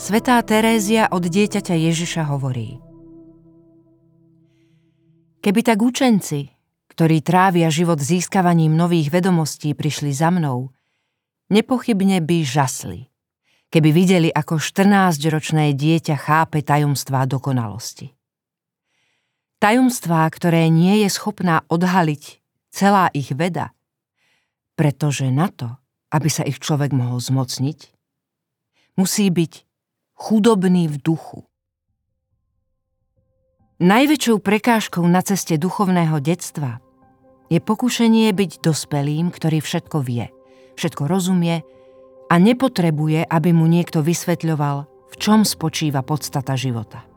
Svetá Terézia od dieťaťa Ježiša hovorí Keby tak učenci, ktorí trávia život získavaním nových vedomostí, prišli za mnou, nepochybne by žasli, keby videli, ako 14-ročné dieťa chápe tajomstvá dokonalosti. Tajomstvá, ktoré nie je schopná odhaliť celá ich veda, pretože na to, aby sa ich človek mohol zmocniť, musí byť chudobný v duchu. Najväčšou prekážkou na ceste duchovného detstva je pokušenie byť dospelým, ktorý všetko vie, všetko rozumie a nepotrebuje, aby mu niekto vysvetľoval, v čom spočíva podstata života.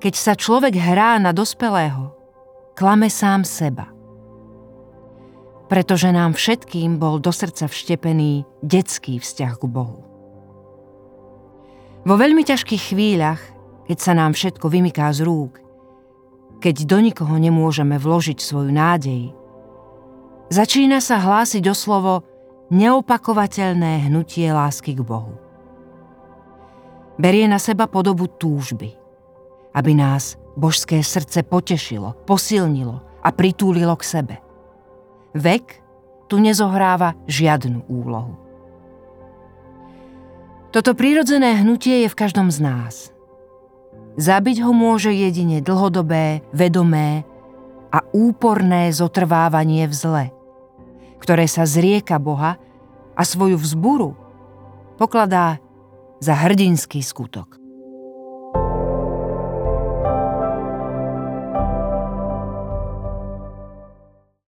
Keď sa človek hrá na dospelého, klame sám seba. Pretože nám všetkým bol do srdca vštepený detský vzťah k Bohu. Vo veľmi ťažkých chvíľach, keď sa nám všetko vymyká z rúk, keď do nikoho nemôžeme vložiť svoju nádej, začína sa hlásiť o slovo neopakovateľné hnutie lásky k Bohu. Berie na seba podobu túžby, aby nás božské srdce potešilo, posilnilo a pritúlilo k sebe. Vek tu nezohráva žiadnu úlohu. Toto prírodzené hnutie je v každom z nás. Zabiť ho môže jedine dlhodobé, vedomé a úporné zotrvávanie v zle, ktoré sa zrieka Boha a svoju vzburu pokladá za hrdinský skutok.